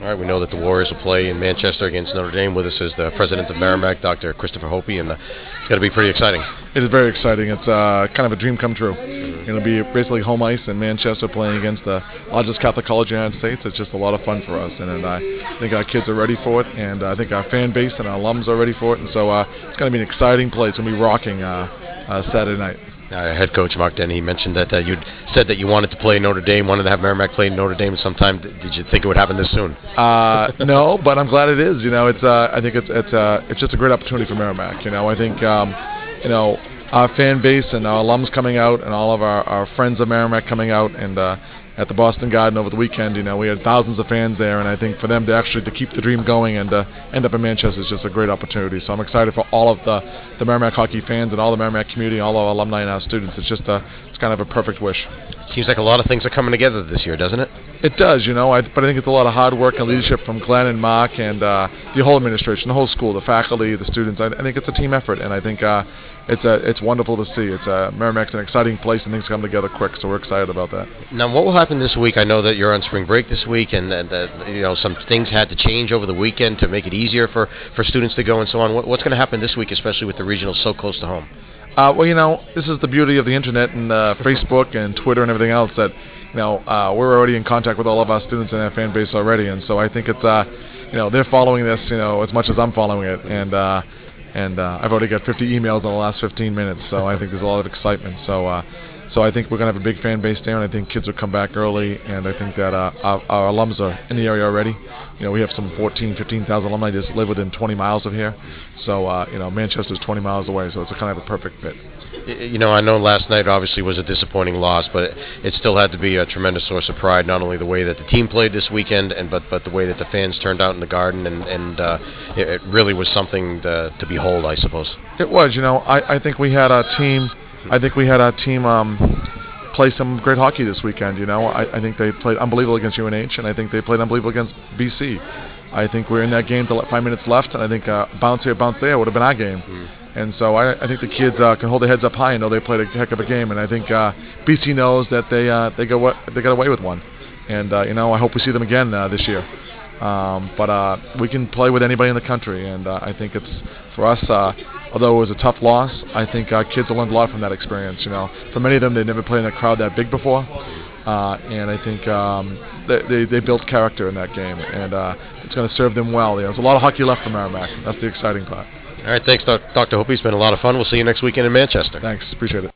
All right, we know that the Warriors will play in Manchester against Notre Dame. With us is the president of Merrimack, Dr. Christopher Hopey, and uh, it's to be pretty exciting. It is very exciting. It's uh, kind of a dream come true. It'll be basically home ice in Manchester playing against the largest Catholic college in the United States. It's just a lot of fun for us, and, and I think our kids are ready for it, and I think our fan base and our alums are ready for it, and so uh, it's going to be an exciting play. It's going to be rocking uh, uh, Saturday night. Uh, head coach Mark Dennehy mentioned that uh, you'd said that you wanted to play Notre Dame, wanted to have Merrimack play Notre Dame sometime. Did you think it would happen this soon? Uh, no, but I'm glad it is. You know, it's uh, I think it's it's uh, it's just a great opportunity for Merrimack. You know, I think um, you know our fan base and our alums coming out and all of our, our friends of Merrimack coming out and uh, at the Boston Garden over the weekend. You know, we had thousands of fans there, and I think for them to actually to keep the dream going and uh, end up in Manchester is just a great opportunity. So I'm excited for all of the the Merrimack hockey fans and all the Merrimack community, all our alumni and our students. It's just a it's kind of a perfect wish. Seems like a lot of things are coming together this year, doesn't it? It does, you know, I, but I think it's a lot of hard work and leadership from Glenn and Mark and uh, the whole administration, the whole school, the faculty, the students. I, I think it's a team effort, and I think uh, it's a, it's wonderful to see. It's a, Merrimack's an exciting place, and things come together quick, so we're excited about that. Now, what will happen this week? I know that you're on spring break this week, and that, you know some things had to change over the weekend to make it easier for, for students to go and so on. What, what's going to happen this week, especially with the regionals so close to home? Uh, well, you know, this is the beauty of the internet and uh, Facebook and Twitter and everything else that, you know, uh, we're already in contact with all of our students and our fan base already, and so I think it's, uh, you know, they're following this, you know, as much as I'm following it, and uh, and uh, I've already got 50 emails in the last 15 minutes, so I think there's a lot of excitement. So. So I think we're going to have a big fan base there, and I think kids will come back early, and I think that uh, our, our alums are in the area already. You know, we have some 14, 15,000 alumni just live within 20 miles of here. So, uh, you know, Manchester's 20 miles away, so it's a kind of a perfect fit. You know, I know last night obviously was a disappointing loss, but it, it still had to be a tremendous source of pride. Not only the way that the team played this weekend, and but but the way that the fans turned out in the garden, and and uh, it, it really was something to, to behold, I suppose. It was. You know, I, I think we had a team. I think we had our team um, play some great hockey this weekend. You know, I, I think they played unbelievable against UNH, and I think they played unbelievable against BC. I think we're in that game to five minutes left, and I think uh, bounce here, bounce there would have been our game. And so I, I think the kids uh, can hold their heads up high and know they played a heck of a game. And I think uh, BC knows that they uh, they go they got away with one. And uh, you know I hope we see them again uh, this year. Um, but uh, we can play with anybody in the country, and uh, I think it's for us. Uh, although it was a tough loss, I think our kids have learned a lot from that experience. You know, for many of them, they've never played in a crowd that big before, uh, and I think um, they, they, they built character in that game, and uh, it's going to serve them well. You know, there's a lot of hockey left for Merrimack. That's the exciting part. All right, thanks, Dr. Hope. It's been a lot of fun. We'll see you next weekend in Manchester. Thanks, appreciate it.